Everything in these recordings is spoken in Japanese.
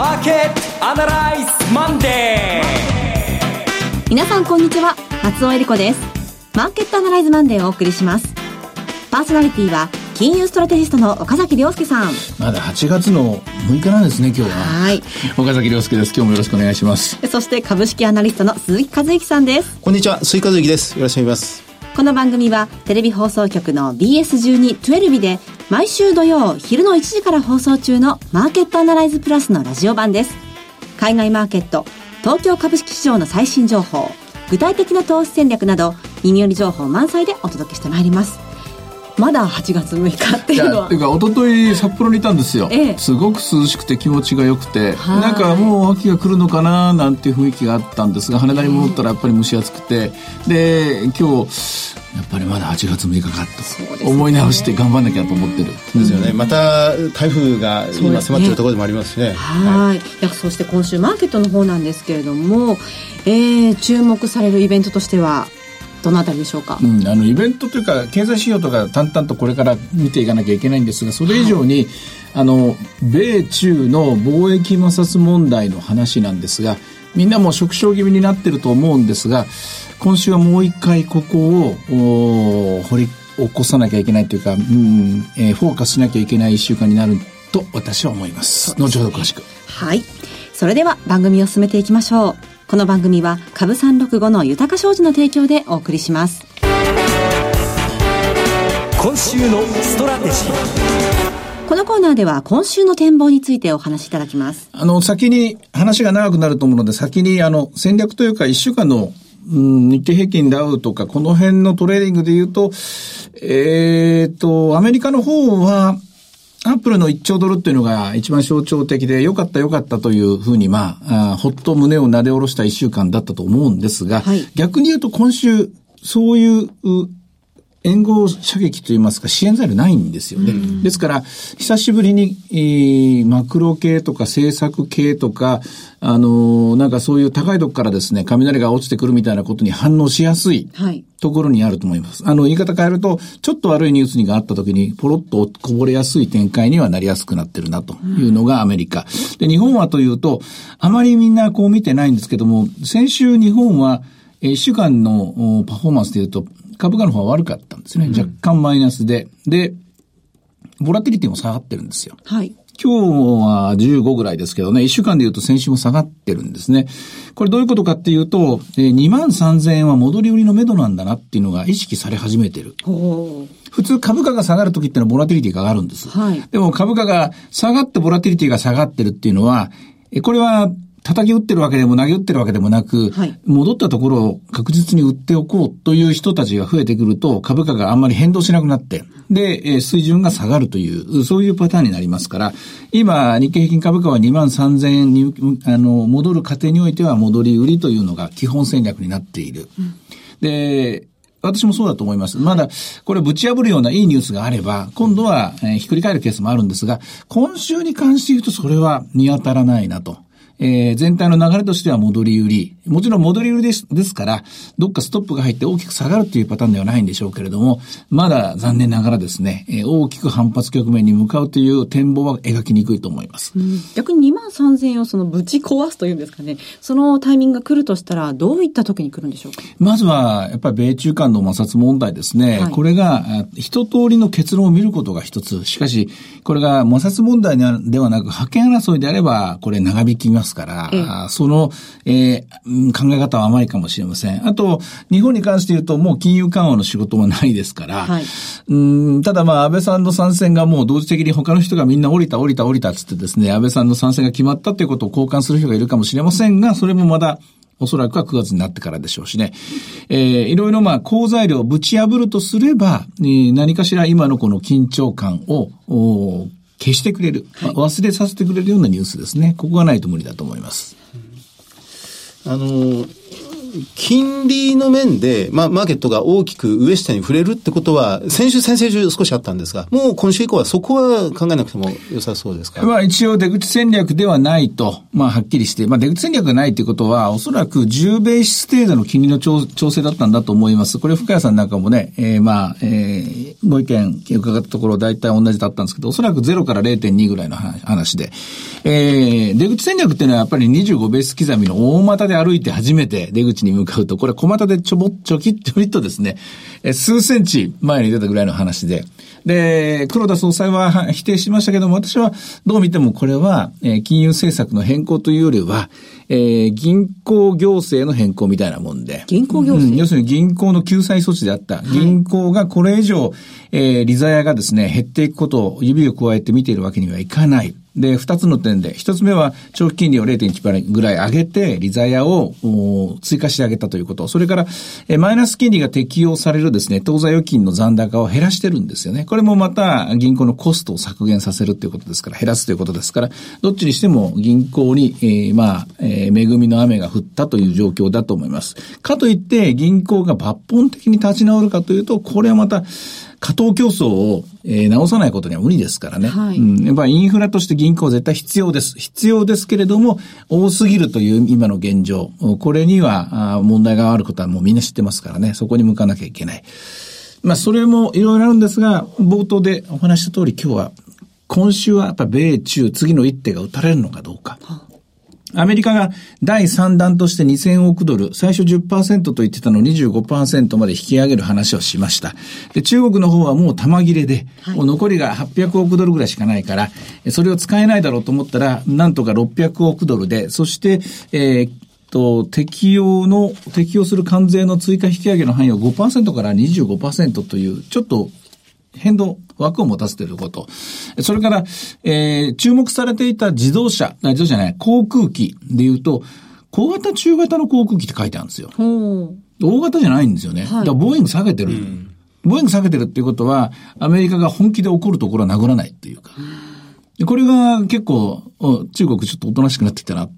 マーケットアナライズマンデー皆さんこんにちは。松尾英里子です。マーケットアナライズマンデーをお送りします。パーソナリティは金融ストラテジストの岡崎良介さん。まだ8月の6日なんですね今日は。はい。岡崎良介です。今日もよろしくお願いします。そして株式アナリストの鈴木一之さんです。こんにちは、鈴木一之です。よろしくお願いします。この番組はテレビ放送局の BS12-12 で毎週土曜昼の1時から放送中のマーケットアナライズプラスのラジオ版です。海外マーケット、東京株式市場の最新情報、具体的な投資戦略など耳寄り情報満載でお届けしてまいります。まだ8月6日っていうのは。っていうか一昨日札幌にいたんですよ、ええ。すごく涼しくて気持ちが良くて。はい。なんかもう秋が来るのかななんていう雰囲気があったんですが羽田に戻ったらやっぱり蒸し暑くて。で今日やっぱりまだ8月6日かと思い直して頑張んなきゃと思ってるですよね。また台風が今迫ってるところでもありますしね。はい。いや、そして今週マーケットの方なんですけれども、えー、注目されるイベントとしては、どのあたりでしょうか、うん、あのイベントというか経済指標とか淡々とこれから見ていかなきゃいけないんですがそれ以上に、あの米中の貿易摩擦問題の話なんですがみんなもう縮小気味になってると思うんですが今週はもう一回ここをお掘り起こさなきゃいけないというか、うんえーフォーカスしなきゃいけない一週間になると私は思います。後ほど詳しく。はい。それでは番組を進めていきましょう。この番組は株365の豊か商事の提供でお送りします。今週のストラテジーこのコーナーでは今週の展望についてお話しいただきます。あの、先に、話が長くなると思うので、先に、あの、戦略というか、一週間の、うん、日経平均ダウとか、この辺のトレーディングで言うと、えーと、アメリカの方は、アップルの1兆ドルっていうのが一番象徴的で、良かった良かったというふうに、まあ、あほっと胸をなで下ろした一週間だったと思うんですが、はい逆に言うと今週、そういう、う援護射撃といいますか支援材料ないんですよね。ですから、久しぶりに、えーマクロ系とか政策系とか、あのーなんかそういう高いとこからですね、雷が落ちてくるみたいなことに反応しやすいはい。ところにあると思います。あの、言い方変えると、ちょっと悪いニュースがあった時に、ポロッとこぼれやすい展開にはなりやすくなってるなというのがアメリカ。で、日本はというと、あまりみんなこう見てないんですけども、先週日本は、えー一週間のおパフォーマンスでいうと、株価の方は悪かったんですね。若干マイナスで。で、ボラティリティも下がってるんですよ。はい。今日は15ぐらいですけどね、1週間で言うと先週も下がってるんですね。これどういうことかっていうと、えー2万3000円は戻り売りの目処なんだなっていうのが意識され始めてる。普通株価が下がるときってのはボラティリティが上がるんです。はいでも株価が下がってボラティリティが下がってるっていうのは、えこれは叩き打ってるわけでも投げ打ってるわけでもなく、はい戻ったところを確実に売っておこうという人たちが増えてくると、株価があんまり変動しなくなって、で、えー水準が下がるという、そういうパターンになりますから、今、日経平均株価は2万3000円に、あの、戻る過程においては戻り売りというのが基本戦略になっている。で、私もそうだと思います。まだ、これぶち破るようないいニュースがあれば、今度は、えーひっくり返るケースもあるんですが、今週に関して言うとそれは見当たらないなと。えー全体の流れとしては戻り売り。もちろん戻り売りですですから、どっかストップが入って大きく下がるっていうパターンではないんでしょうけれども、まだ残念ながらですね、えー大きく反発局面に向かうという展望は描きにくいと思います。逆に2万3000円をそのぶち壊すというんですかね。そのタイミングが来るとしたら、どういった時に来るんでしょうか？まずは、やっぱり米中間の摩擦問題ですね。はいこれが、あ一通りの結論を見ることが一つ。しかし、これが摩擦問題ではなく、覇権争いであれば、これ長引きますから、ええあその、えーうん考え方は甘いかもしれません。あと、日本に関して言うと、もう金融緩和の仕事はないですから、はいうんただまあ、安倍さんの参戦がもう同時的に他の人がみんな降りた降りた降りたっつってですね、安倍さんの参戦が決まったということを交換する人がいるかもしれませんが、それもまだ、おそらくは9月になってからでしょうしね。えーいろいろまあ、好材料をぶち破るとすれば、えー何かしら今のこの緊張感を、お消してくれる、まあ忘れさせてくれるようなニュースですね。ここがないと無理だと思います。あの、金利の面で、まあ、マーケットが大きく上下に触れるってことは、先週、先々週少しあったんですが、もう今週以降はそこは考えなくても良さそうですか？まあ一応出口戦略ではないと、まあはっきりして、まあ出口戦略がないということは、おそらく10ベース程度の金利の調調整だったんだと思います。これ深谷さんなんかもね、えー、まあ、えー、ご意見伺ったところ大体同じだったんですけど、おそらく0から0.2ぐらいの話で、えー、出口戦略っていうのはやっぱり25ベース刻みの大股で歩いて初めて出口に向かうと、これ小股でちょぼっちょきっちょりとですね、え数センチ前に出たぐらいの話で、で、黒田総裁は否定しましたけども、私はどう見てもこれは、えー、金融政策の変更というよりは、えー、銀行行政の変更みたいなもんで。銀行行政、うん、要するに銀行の救済措置であった。銀行がこれ以上、えー、利ザヤがですね、減っていくことを指を加えて見ているわけにはいかない。で、二つの点で、一つ目は長期金利を0.1%ぐらい上げて、利ザヤを追加してあげたということ。それから、えマイナス金利が適用されるですね、当座預金の残高を減らしてるんですよね。これもまた銀行のコストを削減させるということですから、減らすということですから、どっちにしても銀行に、えー、まあ、えー、恵みの雨が降ったという状況だと思います。かといって、銀行が抜本的に立ち直るかというと、これはまた、過当競争を、えー、直さないことには無理ですからね。はい、うん。やっぱりインフラとして銀行絶対必要です。必要ですけれども、多すぎるという今の現状。これにはあ問題があることはもうみんな知ってますからね。そこに向かなきゃいけない。まあ、それもいろいろあるんですが、冒頭でお話した通り今日は、今週はやっぱ米中次の一手が打たれるのかどうか。アメリカが第3弾として2000億ドル、最初10%と言ってたのを25%まで引き上げる話をしました。で、中国の方はもう玉切れで、はい、もう残りが800億ドルぐらいしかないから、それを使えないだろうと思ったら、なんとか600億ドルで、そして、えーと、適用の、適用する関税の追加引き上げの範囲を5%から25%という、ちょっと変動、枠を持たせていること。それから、えー、注目されていた自動車、自動車じゃない、航空機で言うと、小型、中型の航空機って書いてあるんですよ。大型じゃないんですよね。はい、だからボーイング下げてる。うん、ボーイング下げてるっていうことは、アメリカが本気で怒るところは殴らないっていうか。これが結構、中国ちょっとおとなしくなってきたな。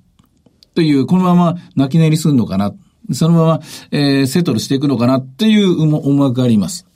という、このまま泣き寝入りするのかな。そのまま、えー、セトルしていくのかなっていう思惑があります。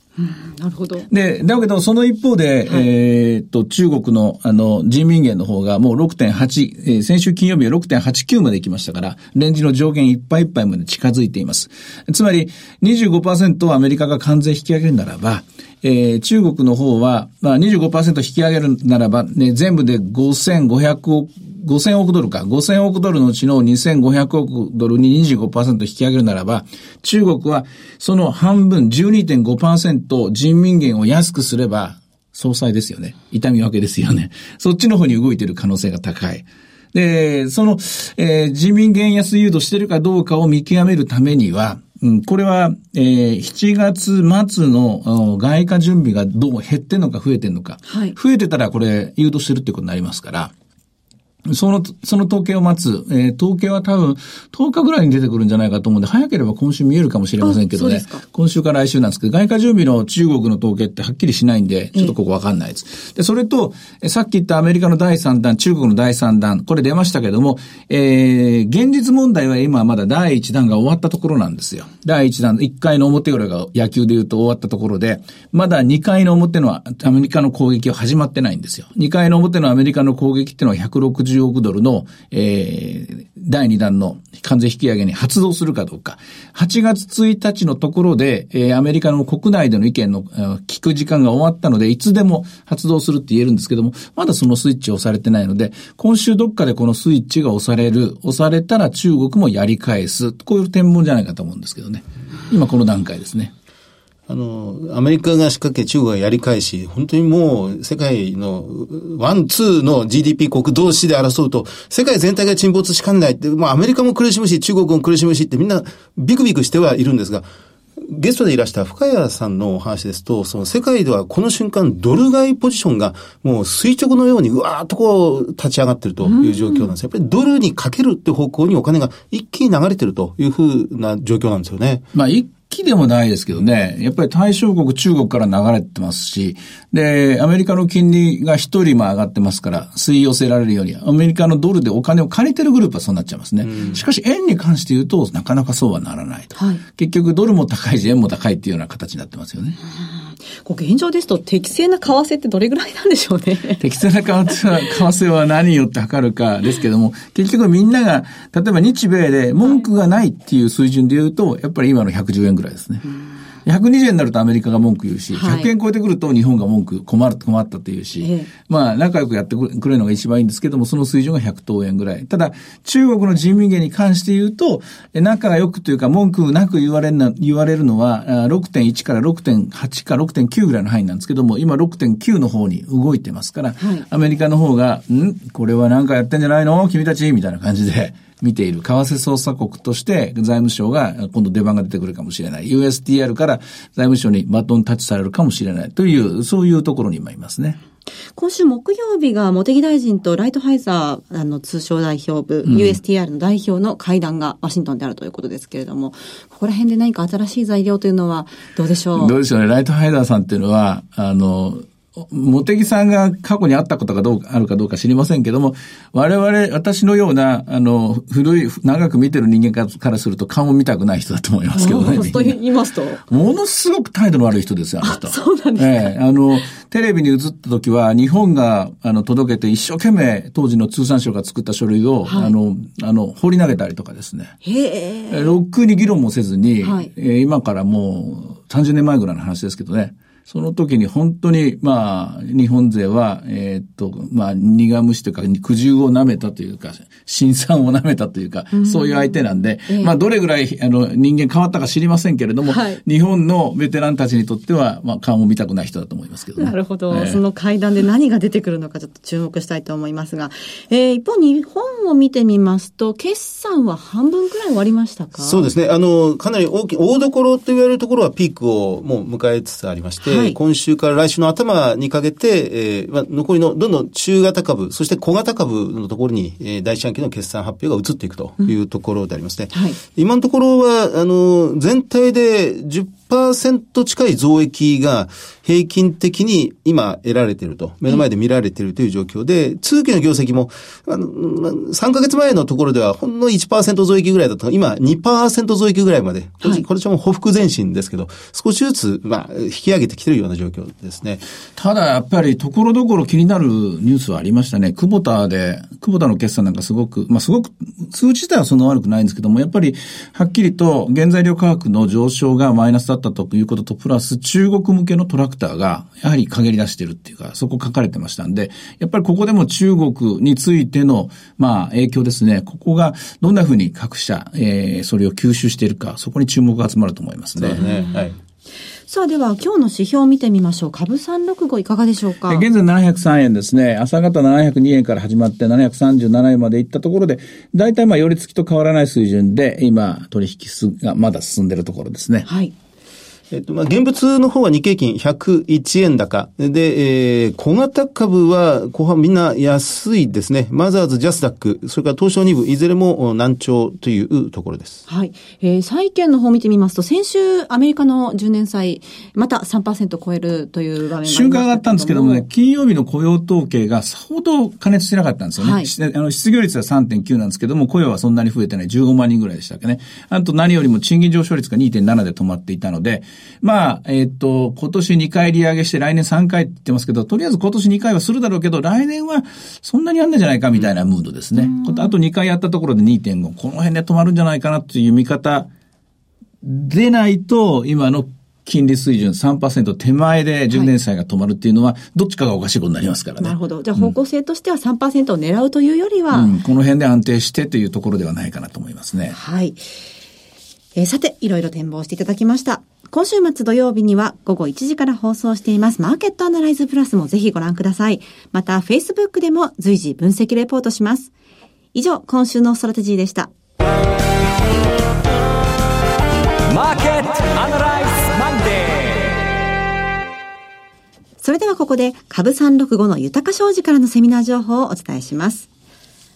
なるほど。で、だけど、その一方で、はい、えっと、中国の、あの、人民元の方がもう6.8、えー、先週金曜日は6.89まで行きましたから、レンジの上限いっぱいいっぱいまで近づいています。つまり、25%をアメリカが関税引き上げるならば、えー、中国の方は、まあ25%引き上げるならば、ね、全部で5500億5000億ドルか、5000億ドルのうちの2500億ドルに25%引き上げるならば、中国はその半分12.5%人民元を安くすれば、総裁ですよね。痛み分けですよね。そっちの方に動いている可能性が高い。で、その、えー、人民元安誘導してるかどうかを見極めるためには、うん、これは、えー、7月末の外貨準備がどう減ってんのか増えてんのか。はい、増えてたらこれ誘導してるってことになりますから。その、その統計を待つ。えー、統計は多分10日ぐらいに出てくるんじゃないかと思うんで、早ければ今週見えるかもしれませんけどね。今週から来週なんですけど、外貨準備の中国の統計ってはっきりしないんで、ちょっとここわかんないです。で、それと、えさっき言ったアメリカの第3弾、中国の第3弾、これ出ましたけども、えー、現実問題は今まだ第1弾が終わったところなんですよ。第1弾、1回の表ぐらいが野球で言うと終わったところで、まだ2回の表のアメリカの攻撃は始まってないんですよ。2回の表のアメリカの攻撃っていうのは160 10億ドルの、えー、第2弾の関税引き上げに発動するかどうか。8月1日のところで、えー、アメリカの国内での意見の聞く時間が終わったので、いつでも発動するって言えるんですけども、まだそのスイッチを押されてないので、今週どっかでこのスイッチが押される、押されたら中国もやり返す。こういう展望じゃないかと思うんですけどね。今この段階ですね。あの、アメリカが仕掛け中国がやり返し、本当にもう世界のワン、ツーの GDP 国同士で争うと、世界全体が沈没しかねないって、まあアメリカも苦しむし、中国も苦しむしってみんなビクビクしてはいるんですが、ゲストでいらした深谷さんのお話ですと、その世界ではこの瞬間ドル買いポジションがもう垂直のようにうわーっとこう立ち上がってるという状況なんです。やっぱりドルにかけるって方向にお金が一気に流れてるというふうな状況なんですよね。まあ一気でもないですけどね、やっぱり対象国中国から流れてますし、で、アメリカの金利が一人も上がってますから、吸い寄せられるように、アメリカのドルでお金を借りてるグループはそうなっちゃいますね。うん、しかし、円に関して言うと、なかなかそうはならないと。はい、結局、ドルも高いし、円も高いっていうような形になってますよね。こう現状ですと、適正な為替ってどれぐらいなんでしょうね。適正な為替は、為替は何によって測るかですけども、結局みんなが、例えば日米で文句がないっていう水準で言うと、やっぱり今の110円ぐらいですね。120円になるとアメリカが文句言うし、100円超えてくると日本が文句困る、困ったというし、まあ仲良くやってくれるのが一番いいんですけども、その水準が100等円ぐらい。ただ、中国の人民元に関して言うと、仲が良くというか文句なく言われるな、言われるのは、6.1から6.8か6.9ぐらいの範囲なんですけども、今6.9の方に動いてますから、はい、アメリカの方が、ん？これはなんかやってんじゃないの？君たち？みたいな感じで、見ている為替捜査国として財務省が今度出番が出てくるかもしれない。USTR から財務省にバトンタッチされるかもしれないという、そういうところに今いますね。今週木曜日が茂木大臣とライトハイザー、あの、通商代表部、うん、USTR の代表の会談がワシントンであるということですけれども、ここら辺で何か新しい材料というのはどうでしょう？どうでしょうね。ライトハイザーさんっていうのは、あの、茂木さんが過去にあったことがどうあるかどうか知りませんけども、我々、私のような、あの、古い、長く見てる人間からすると顔を見たくない人だと思いますけどね。と言いますとものすごく態度の悪い人ですよ、あの人。そうなんですね。ええあの、テレビに映った時は、日本が、あの、届けて一生懸命、当時の通産省が作った書類を、はい、あの、あの、放り投げたりとかですね。へえ。ろくに議論もせずに、はい、え今からもう30年前ぐらいの話ですけどね。その時に本当に、まあ、日本勢は、えー、っと、まあ、苦虫というか、苦渋を舐めたというか、辛酸を舐めたというか、うん、そういう相手なんで、えー、まあ、どれぐらい、あの、人間変わったか知りませんけれども、はい、日本のベテランたちにとっては、まあ、顔を見たくない人だと思いますけどね。なるほど。えー、その会談で何が出てくるのかちょっと注目したいと思いますが、えー、一方、日本を見てみますと、決算は半分くらい終わりましたか？そうですね。あの、かなり大きい、大所と言われるところはピークをもう迎えつつありまして、はい、今週から来週の頭にかけて、えーまあ、残りのどんどん中型株、そして小型株のところに、えー、第一半期の決算発表が移っていくというところでありますね。うん。はい、今のところは、あの、全体で10 10%近い増益が平均的に今得られていると、目の前で見られているという状況で、通期の業績も、あの、3ヶ月前のところではほんの1%増益ぐらいだった今2%増益ぐらいまで、はい、これちも報復前進ですけど、少しずつ、まあ、引き上げてきているような状況ですね。ただ、やっぱり、ところどころ気になるニュースはありましたね。久保田で、久保田の決算なんかすごく、まあ、すごく、数値自体はそんな悪くないんですけども、やっぱり、はっきりと原材料価格の上昇がマイナスだったということと、プラス中国向けのトラクターが、やはり陰り出してるっていうか、そこ書かれてましたんで、やっぱりここでも中国についての、まあ、影響ですね。ここが、どんなふうに各社、えー、それを吸収しているか、そこに注目が集まると思いますね。そうですね。はい。さあでは今日の指標を見てみましょう。株365いかがでしょうか？現在703円ですね。朝方702円から始まって737円までいったところで、大体まあ寄り付きと変わらない水準で今取引がまだ進んでいるところですね。はい。えっと、まあ、現物の方は日経金101円高。で、えー、小型株は後半みんな安いですね。マザーズ、ジャスダック、それから東証2部、いずれも難聴というところです。はい。えー、債券の方を見てみますと、先週アメリカの10年債、また3%超えるという場面が瞬間上がったんですけどもね、金曜日の雇用統計がさほど加熱してなかったんですよね。はい、あの失業率は3.9なんですけども、雇用はそんなに増えてない。15万人ぐらいでしたっけね。あと何よりも賃金上昇率が2.7で止まっていたので、まあ、えっ、ー、と、今年2回利上げして来年3回って言ってますけど、とりあえず今年2回はするだろうけど、来年はそんなにやんないんじゃないかみたいなムードですね。あと2回やったところで2.5。この辺で止まるんじゃないかなっていう見方でないと、今の金利水準3%手前で10年債が止まるっていうのは、どっちかがおかしいことになりますからね。なるほど。じゃあ方向性としては3%を狙うというよりは、うん、この辺で安定してというところではないかなと思いますね。はい。えー、さて、いろいろ展望していただきました。今週末土曜日には午後1時から放送していますマーケットアナライズプラスもぜひご覧ください。また、Facebook でも随時分析レポートします。以上、今週のストラテジーでした。マーケットアナライズマンデーそれではここで株365の豊か商事からのセミナー情報をお伝えします。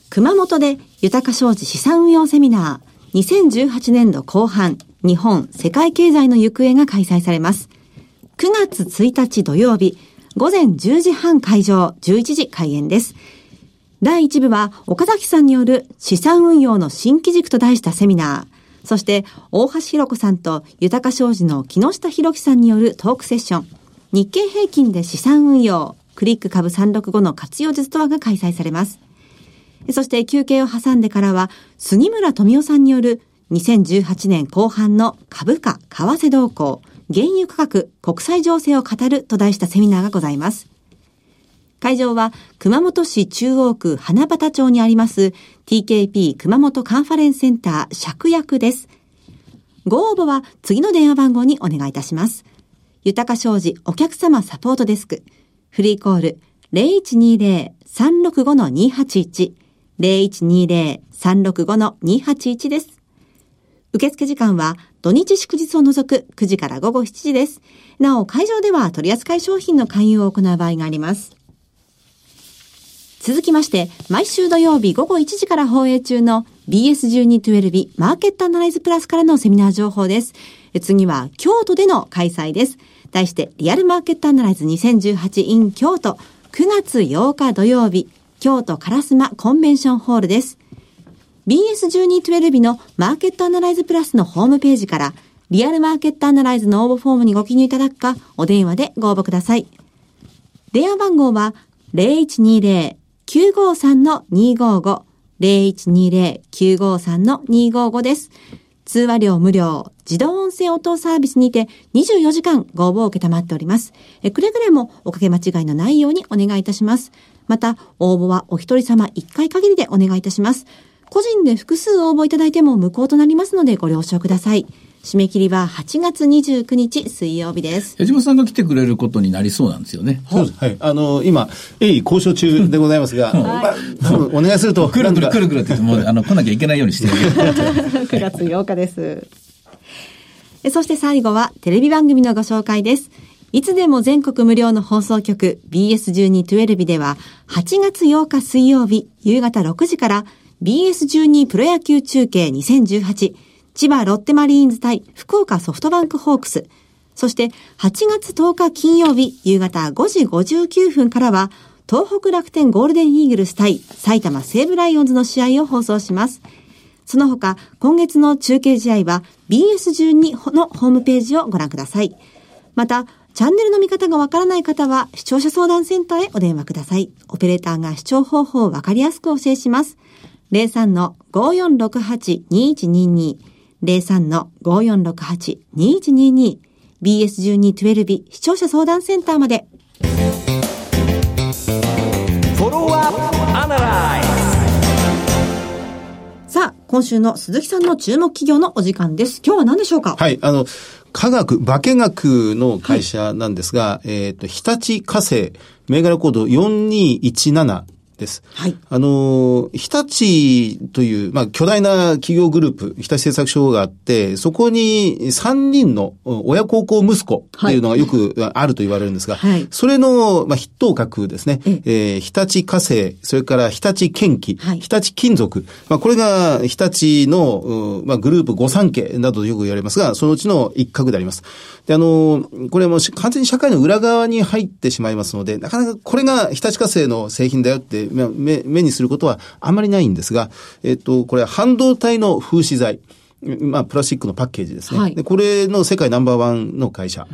熊本で豊か商事資産運用セミナー2018年度後半日本世界経済の行方が開催されます。9月1日土曜日、午前10時半会場、11時開演です。第1部は岡崎さんによる資産運用の新機軸と題したセミナー。そして、大橋弘子さんと豊か商事の木下博樹さんによるトークセッション。日経平均で資産運用、クリック株365の活用術とはが開催されます。そして休憩を挟んでからは、杉村富夫さんによる2018年後半の株価、為替動向、原油価格、国際情勢を語ると題したセミナーがございます。会場は熊本市中央区花畑町にあります TKP 熊本カンファレンスセンター借薬です。ご応募は次の電話番号にお願いいたします。豊か商事お客様サポートデスク。フリーコール0120-365-281 0120-365-281です。受付時間は土日祝日を除く9時から午後7時です。なお、会場では取扱い商品の勧誘を行う場合があります。続きまして、毎週土曜日午後1時から放映中の BS1212 マーケットアナライズプラスからのセミナー情報です。次は京都での開催です。題して、リアルマーケットアナライズ 2018in 京都9月8日土曜日、京都烏丸コンベンションホールです。BS1212 のマーケットアナライズプラスのホームページから、リアルマーケットアナライズの応募フォームにご記入いただくか、お電話でご応募ください。電話番号は0120-953-255 0120-953-255です。通話料無料、自動音声応答サービスにて24時間ご応募を受けたまっております。えくれぐれもおかけ間違いのないようにお願いいたします。また、応募はお一人様1回限りでお願いいたします。個人で複数応募いただいても無効となりますのでご了承ください。締め切りは8月29日水曜日です。矢島さんが来てくれることになりそうなんですよね。そうです。はい。あの、今、鋭意交渉中でございますが、まあ、多分お願いすると、くるくるくるくるって言ってもう、あの、来なきゃいけないようにしてる。9月8日です。えそして最後はテレビ番組のご紹介です。いつでも全国無料の放送局 BS1212 では8月8日水曜日夕方6時から BS12 プロ野球中継2018千葉ロッテマリーンズ対福岡ソフトバンクホークスそして8月10日金曜日夕方5時59分からは東北楽天ゴールデンイーグルス対埼玉西武ライオンズの試合を放送します。その他、今月の中継試合は BS12 のホームページをご覧ください。また、チャンネルの見方がわからない方は、視聴者相談センターへお電話ください。オペレーターが視聴方法をわかりやすくお教えします。03-5468-2122 03-5468-2122 BS1212 視聴者相談センターまで。フォローアップアナライさあ、今週の鈴木さんの注目企業のお時間です。今日は何でしょうか？はい、あの、科学、化学の会社なんですが、えっ、と、日立火星、銘柄コード4217です。はい。あの、日立という、まあ、巨大な企業グループ、日立製作所があって、そこに3人の親孝行息子っていうのがよくあると言われるんですが、はい。それの、まあ、筆頭格ですね、ええ。ー日立火星、それから日立建機、はい。日立金属、まあ、これが日立の、うんまあ、グループ御三家などとよく言われますが、そのうちの一角であります。で、あの、これはも完全に社会の裏側に入ってしまいますので、なかなかこれが日立火星の製品だよってまあ目目にすることはあまりないんですが、えっと、これ半導体の風刺剤。まあ、プラスチックのパッケージですね。はいでこれの世界ナンバーワンの会社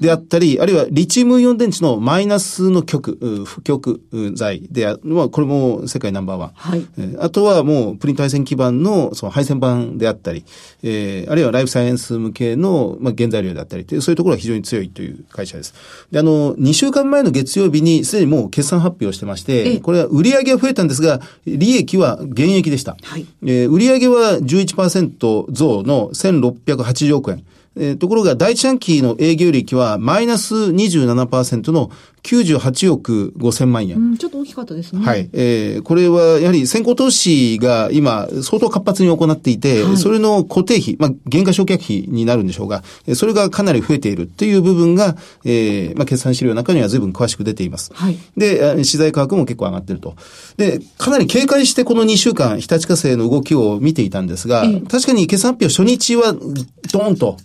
であったり、あるいはリチウムイオン電池のマイナスの極、う不極う剤であ、まあ、これも世界ナンバーワン。はいえーあとはもうプリント配線基板のその配線板であったり、えーあるいはライフサイエンス向けの、まあ、原材料であったりという、そういうところが非常に強いという会社です。で、あの、2週間前の月曜日にすでにもう決算発表してましええて、これは売上は増えたんですが、利益は減益でした。はいえー売上は11%増の1680億円。えーところが、第一半期の営業利益はマイナス27%の98億5千万円。うん、ちょっと大きかったですね。はい。えー、これはやはり先行投資が今相当活発に行っていて、はいそれの固定費、まあ、原価償却費になるんでしょうが、えーそれがかなり増えているっていう部分が、えー、まあ、決算資料の中には随分詳しく出ています。はいで、あ資材価格も結構上がってると。で、かなり警戒してこの2週間、日立火星の動きを見ていたんですが、ええ確かに決算発表初日はドーンと、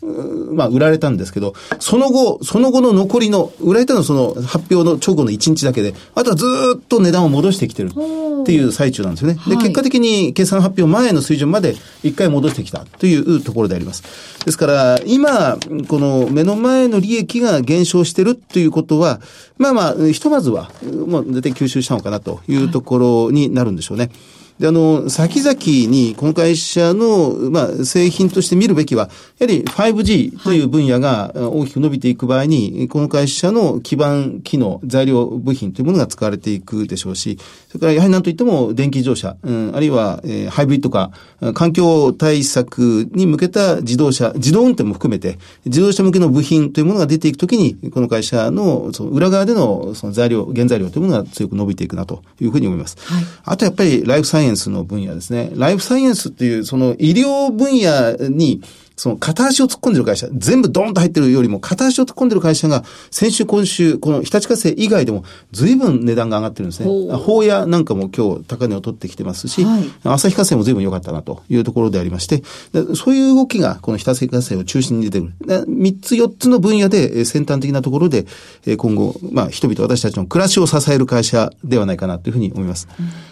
まあ、売られたんですけど、その後、その後の残りの、売られたのはその発表の直後の1日だけで、あとはずーっと値段を戻してきてるっていう最中なんですよね。で、はい結果的に決算発表前の水準まで一回戻してきたというところであります。ですから、今、この目の前の利益が減少してるということは、まあまあ、ひとまずは、もう絶対吸収したのかなというところになるんでしょうね。で、あの、先々に、この会社の、まあ、製品として見るべきは、やはり 5G という分野が大きく伸びていく場合に、この会社の基盤機能、材料部品というものが使われていくでしょうし、それからやはり何といっても電気自動車、うん、あるいは、えーハイブリッドカー、環境対策に向けた自動車、自動運転も含めて、自動車向けの部品というものが出ていくときに、この会社のその裏側でのその材料、原材料というものが強く伸びていくなというふうに思います。はいあとやっぱりライフサイエンスの分野ですね。ライフサイエンスっていうその医療分野にその片足を突っ込んでる会社、全部ドーンと入ってるよりも片足を突っ込んでる会社が先週今週、この日立火星以外でも随分値段が上がってるんですね。ほう法屋なんかも今日高値を取ってきてますし、はい旭化成も随分良かったなというところでありまして、でそういう動きがこの日立化成を中心に出てくる。で三つ四つの分野でえー先端的なところで、えー今後、まあ人々、私たちの暮らしを支える会社ではないかなというふうに思います。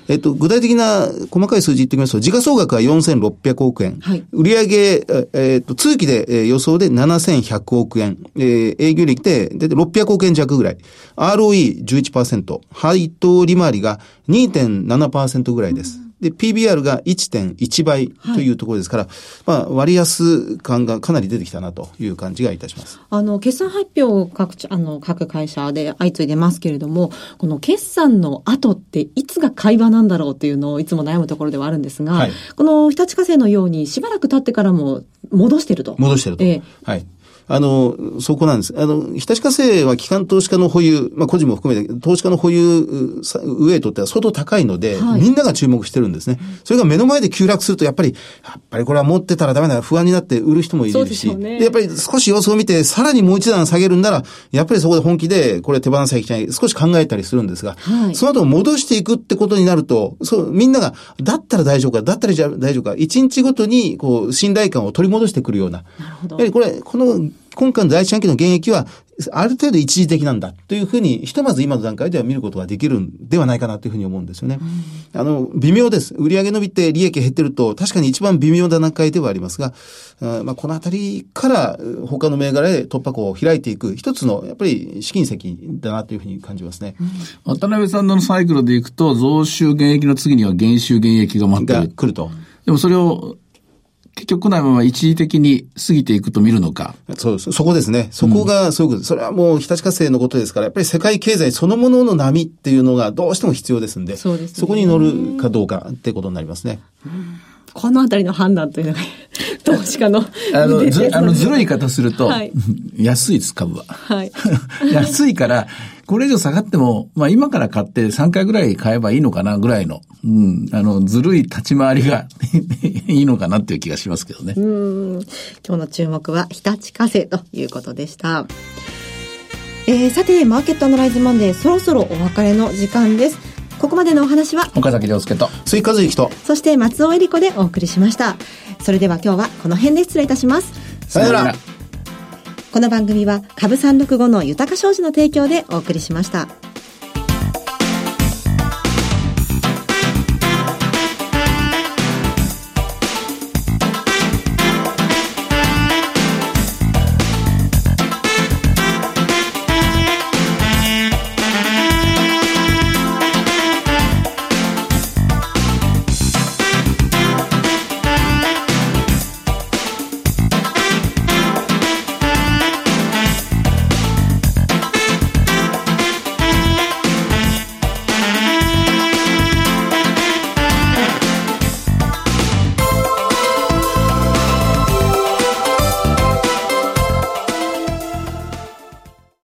えっと、具体的な細かい数字言っておきますと、時価総額は4600億円。はい売上ええっと、通期でえー予想で7100億円。えー営業利益で、で600億円弱ぐらい。ROE11%。配当利回りが2.7%ぐらいです。で、PBR が1.1倍というところですから、まあ、割安感がかなり出てきたなという感じがいたします。あの、決算発表各地、あの、各会社で相次いでますけれども、この決算の後っていつが会話なんだろうっていうのをいつも悩むところではあるんですが、はいこの日立火星のようにしばらく経ってからも戻してると。戻してると。ええはい。あの、そこなんです。あの、日立火星は機関投資家の保有、まあ個人も含めて投資家の保有上へとっては相当高いので、はいみんなが注目してるんですね。それが目の前で急落すると、やっぱり、やっぱりこれは持ってたらダメだ、不安になって売る人もいるし、でねやっぱり少し様子を見て、さらにもう一段下げるんなら、やっぱりそこで本気で、これ手放さなきゃいけない、少し考えたりするんですが、はいその後戻していくってことになると、そう、みんなが、だったら大丈夫か、だったらじゃ大丈夫か、一日ごとに、こう、信頼感を取り戻してくるような。なるほどやはりこれ、この、今回の第一四半期の減益は、ある程度一時的なんだというふうに、ひとまず今の段階では見ることができるんではないかなというふうに思うんですよね。あの、微妙です。売上伸びて利益減ってると、確かに一番微妙な段階ではありますが、あまあ、このあたりからう他の銘柄で突破口を開いていく一つの、やっぱり試金石だなというふうに感じますね。渡辺さんのサイクルでいくと、増収減益の次には減収減益が待ってる。が来ると。でもそれを結局来ないまま一時的に過ぎていくと見るのか。そうです。そこですね。そこがそういうことです。それはもう日立火星のことですから、やっぱり世界経済そのものの波っていうのがどうしても必要ですんで、そうですねこに乗るかどうかってことになりますね。このあたりの判断というのが、投資家のあの、ず、あの、ずるい言い方すると、はい 安いです、株は。はい。安いから、これ以上下がっても、まあ今から買って3回ぐらい買えばいいのかなぐらいの、うん、あの、ずるい立ち回りがいいのかなっていう気がしますけどね。うん今日の注目は日立火星ということでした。えー、さて、マーケットアナライズマンデー、そろそろお別れの時間です。ここまでのお話は、岡崎亮介と。追加随と、そして松尾恵里子でお送りしました。それでは今日はこの辺で失礼いたします。さよなら。この番組は株365の豊か商事の提供でお送りしました。